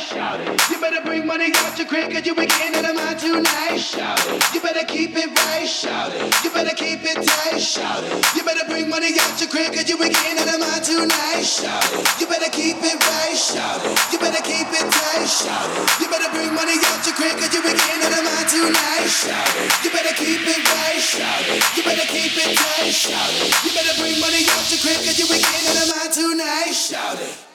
Shout it. You better bring money out your crib, cause you be getting out of mine tonight. Shout it. You better keep it right. Shout it. You better keep it tight. Shout it. You better bring money out your crib, cause you be getting out of mine tonight. Shout it. You better keep it right. Shout it. You better keep it tight. Shout it. You better bring money out your crib, cause you be getting out of mine tonight. Shout it. You better keep it right. Shout it. You better keep it tight. Shout it. You better bring money out your crib, cause you be getting out of mine tonight. Shout it.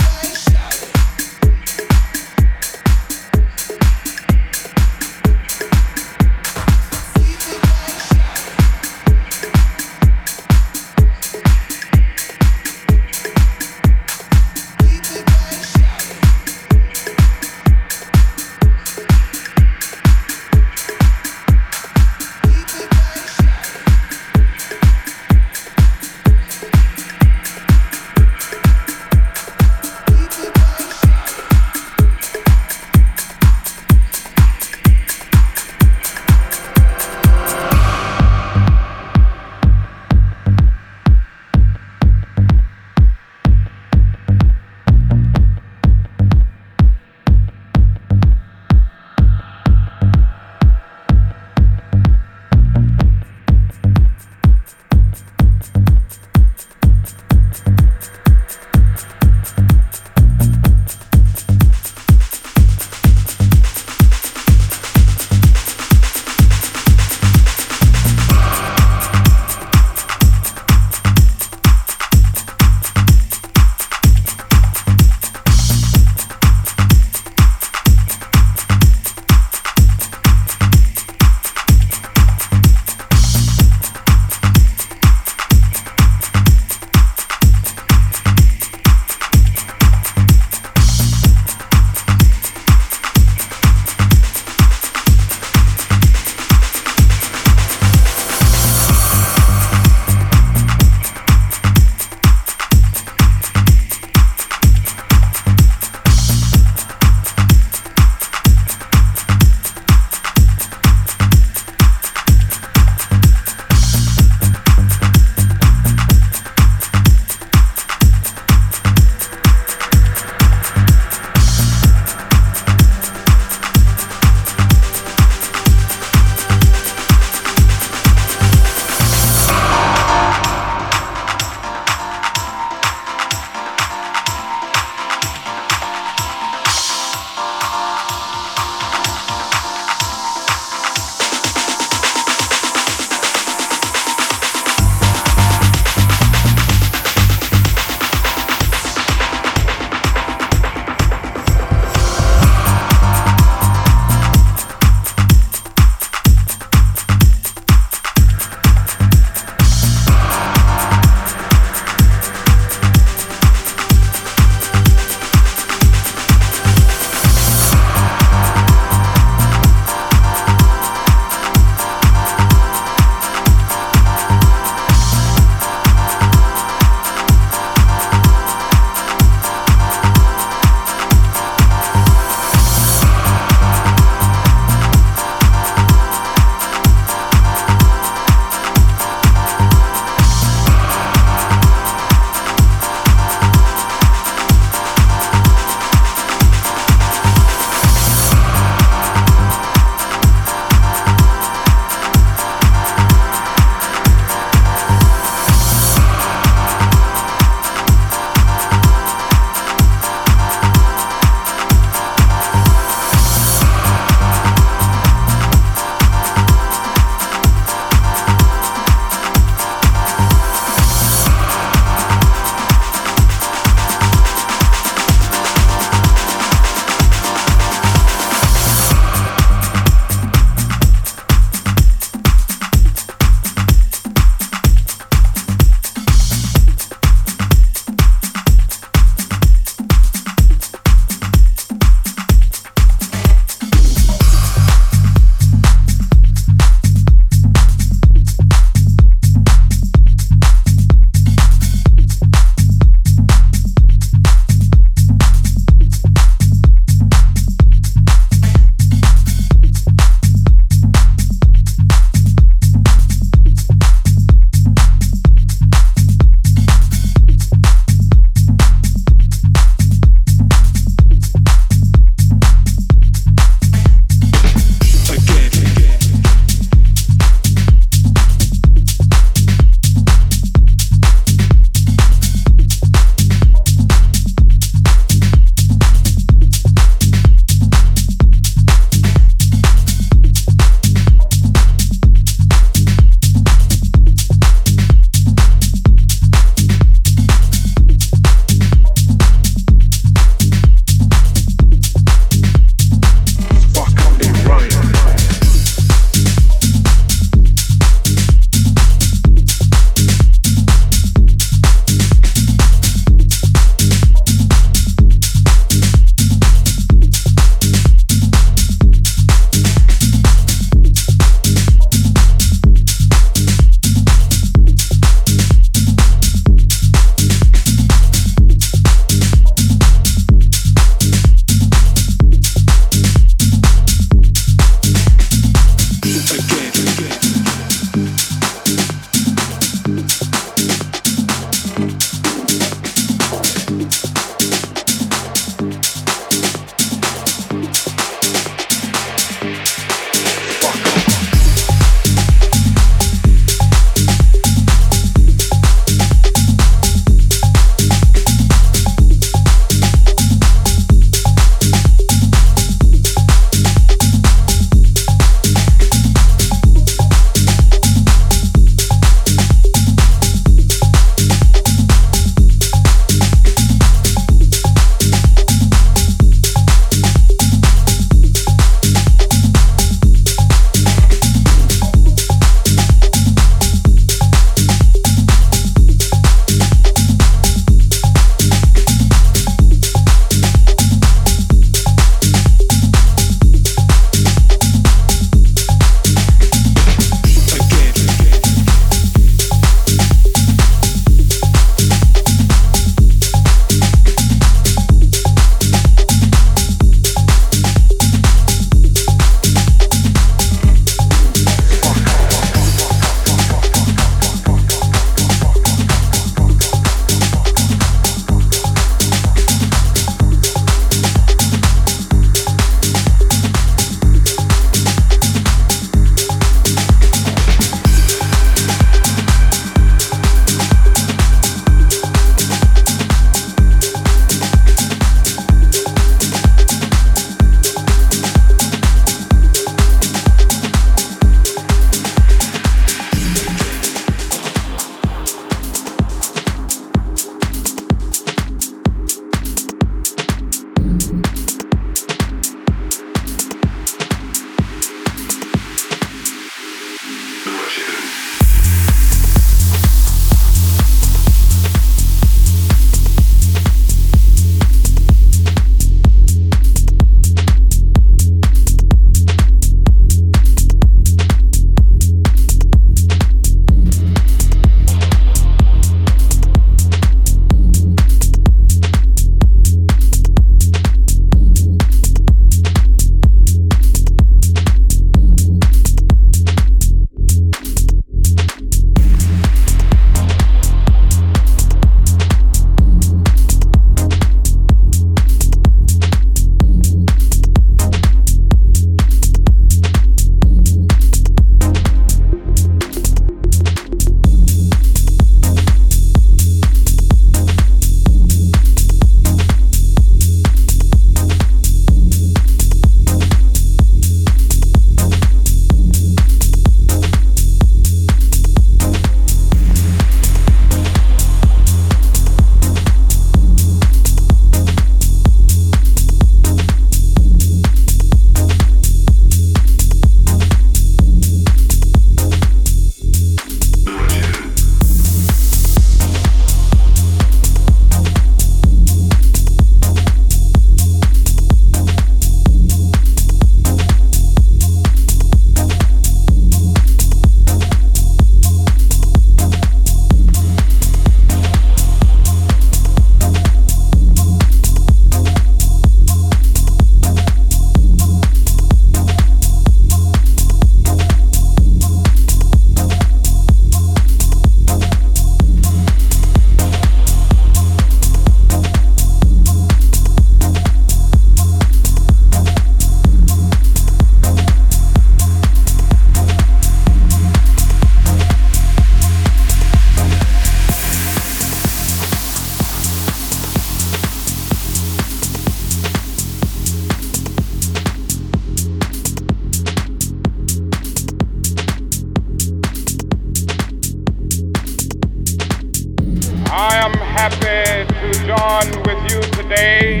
Join with you today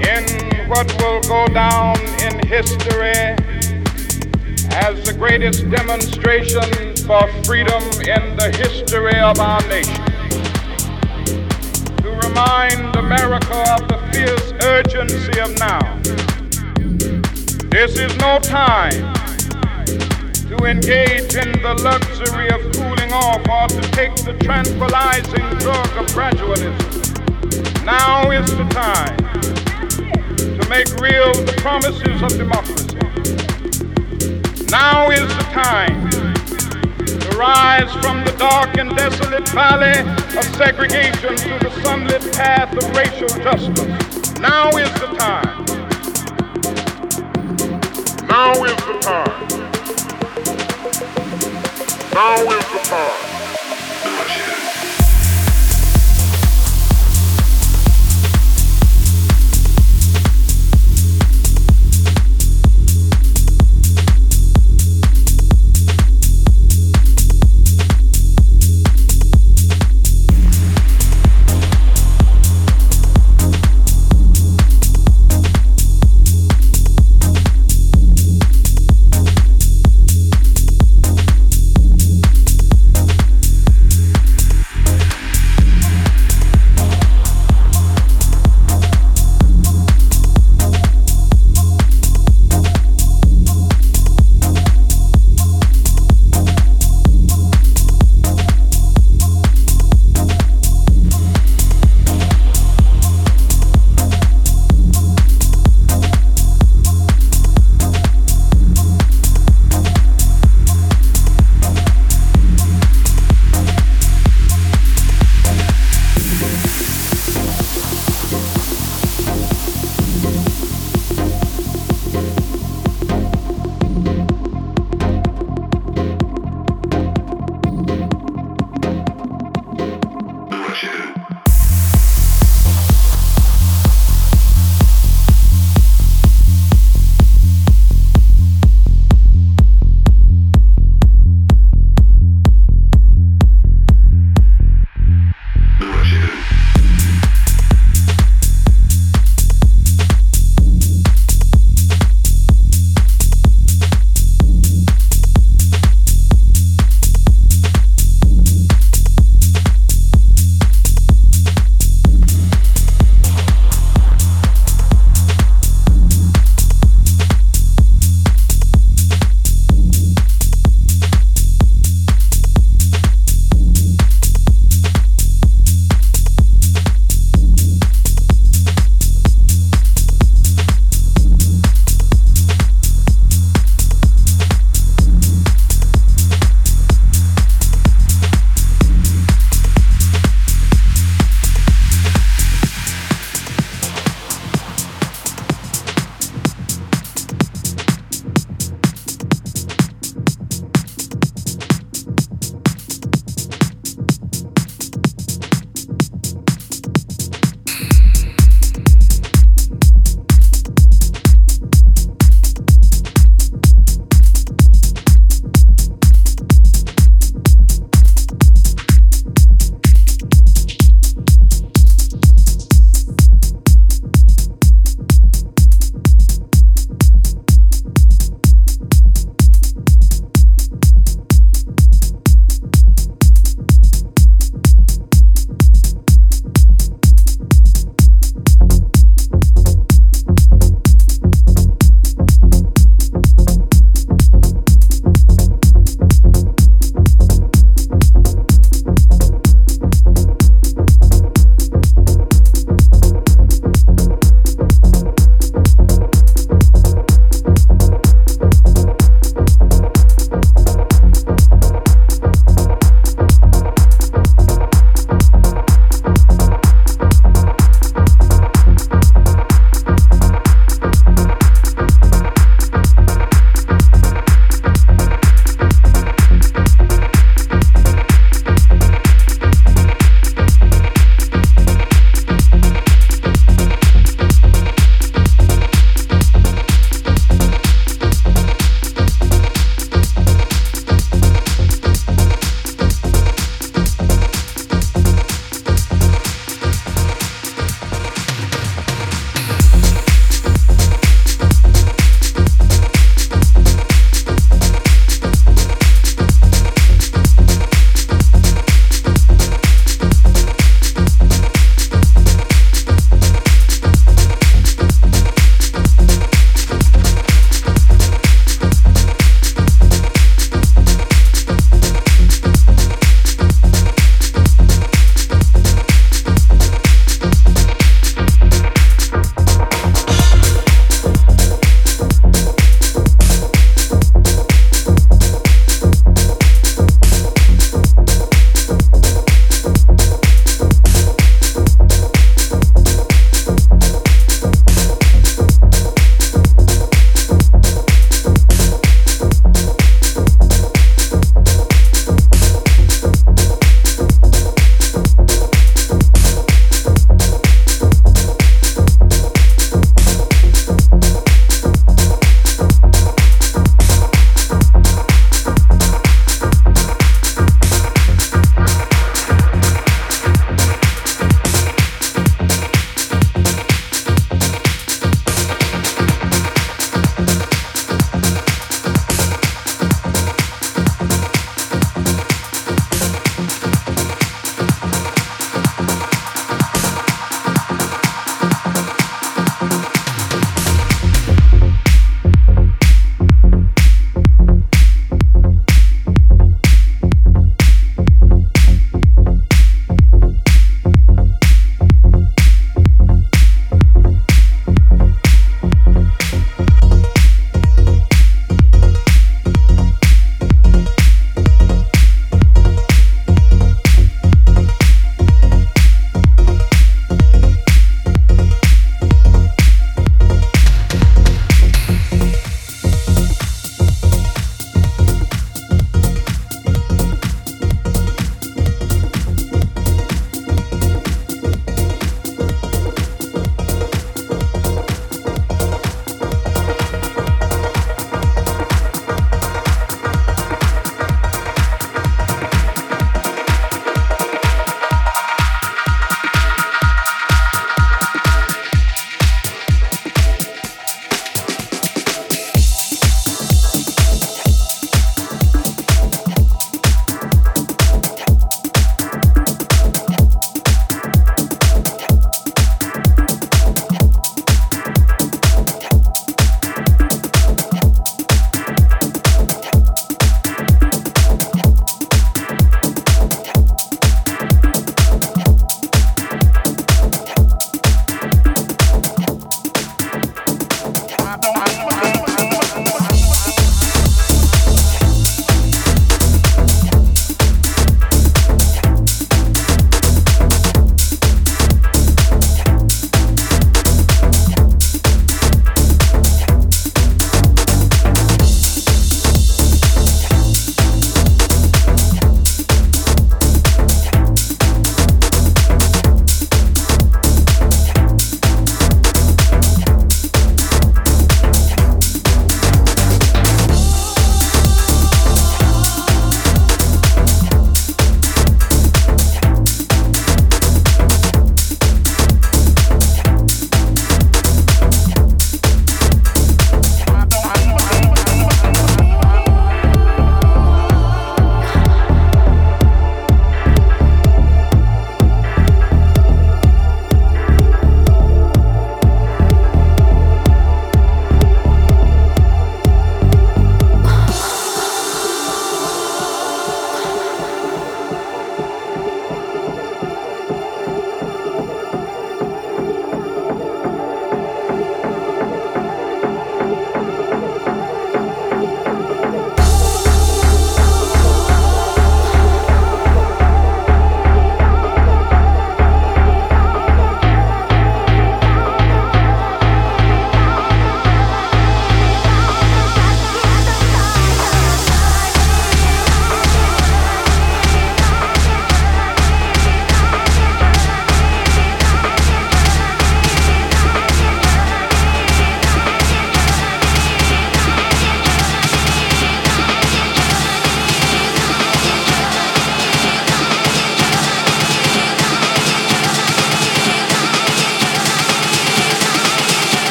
in what will go down in history as the greatest demonstration for freedom in the history of our nation. To remind America of the fierce urgency of now. This is no time to engage in the luxury of off or to take the tranquilizing drug of gradualism. Now is the time to make real the promises of democracy. Now is the time to rise from the dark and desolate valley of segregation to the sunlit path of racial justice. Now is the time. Now is the time. Now is the time.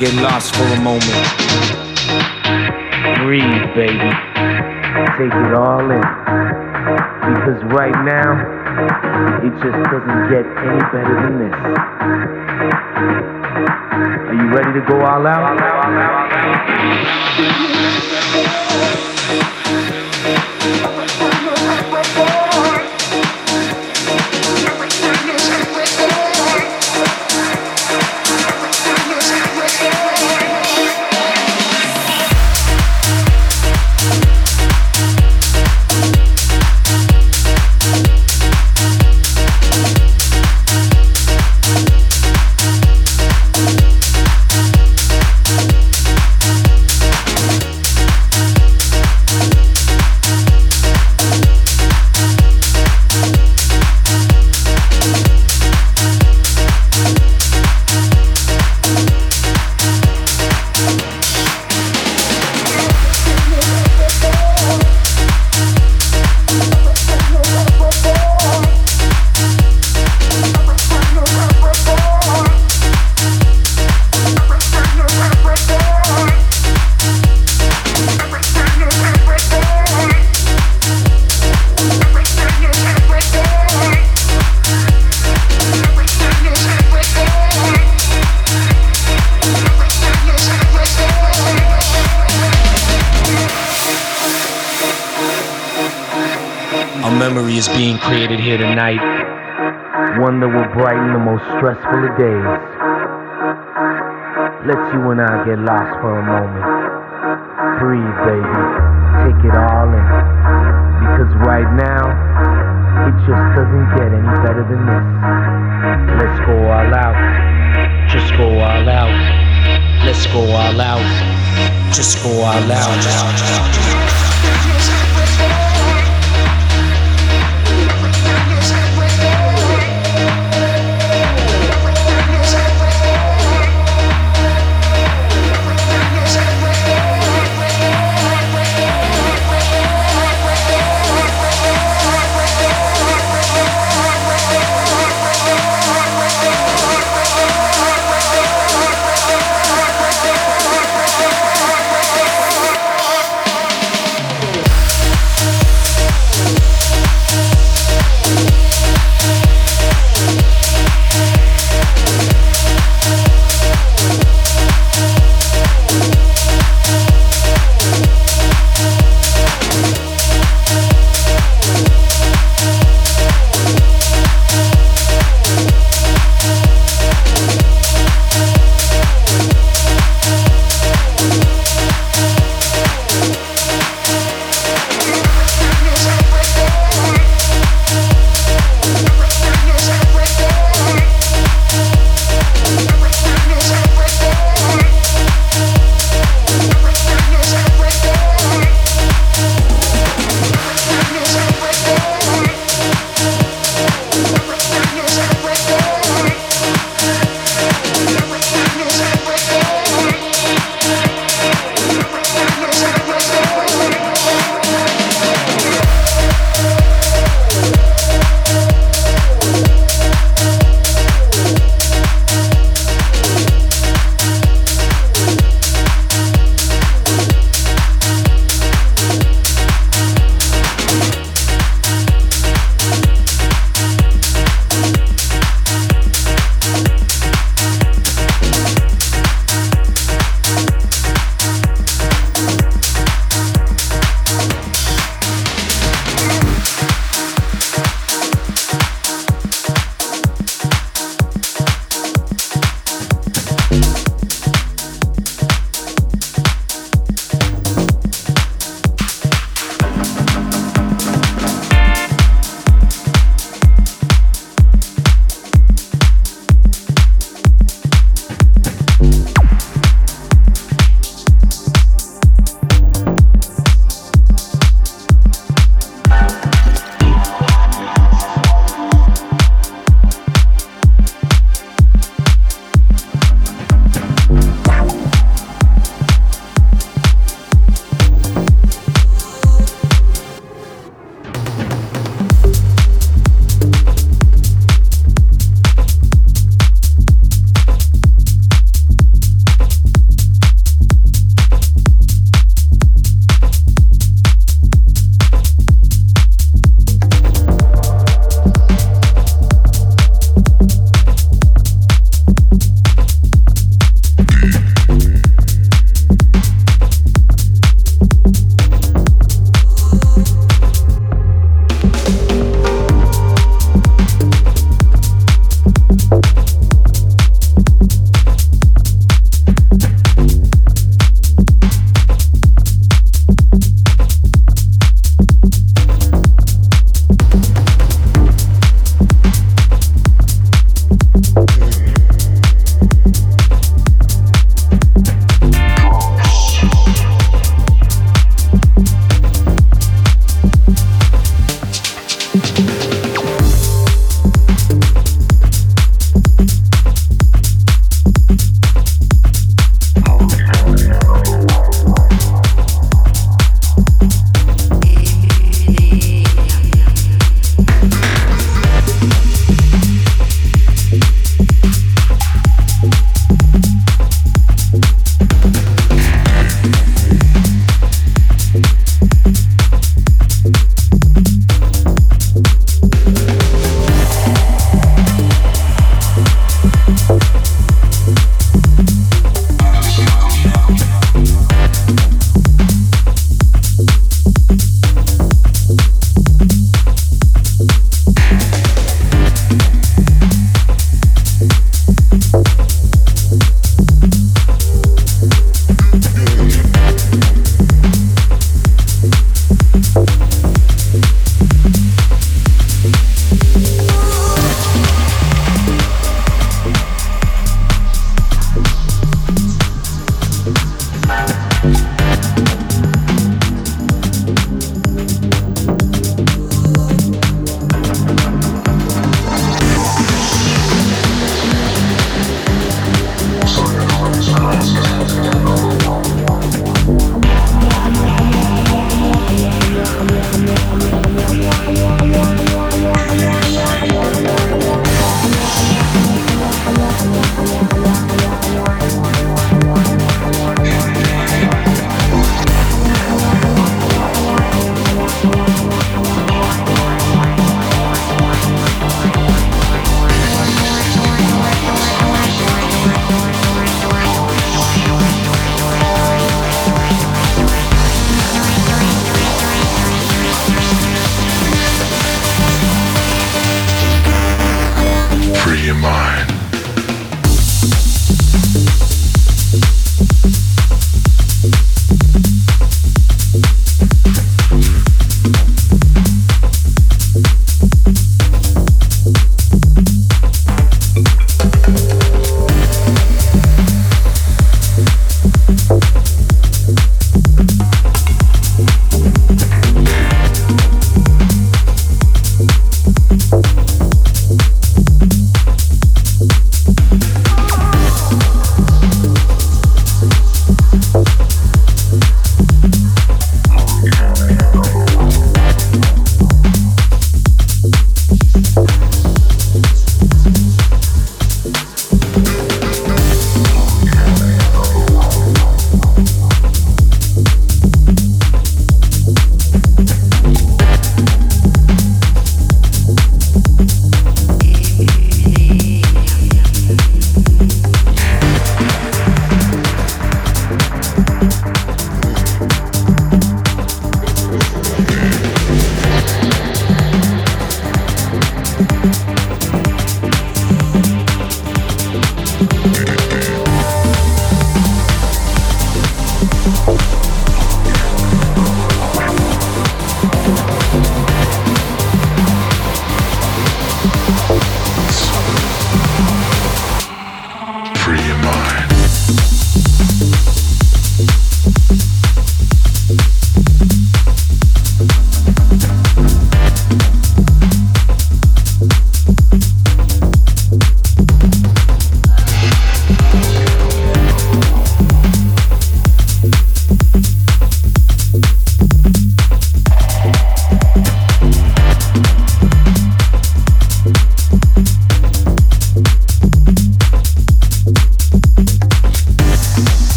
Get lost for a moment. Breathe, baby. Take it all in. Because right now, it just doesn't get any better than this. Are you ready to go all out? is most stressful of days. Let's you and I get lost for a moment. Breathe, baby. Take it all in. Because right now, it just doesn't get any better than this. Let's go all out. Just go all out. Let's go all out. Just go all out.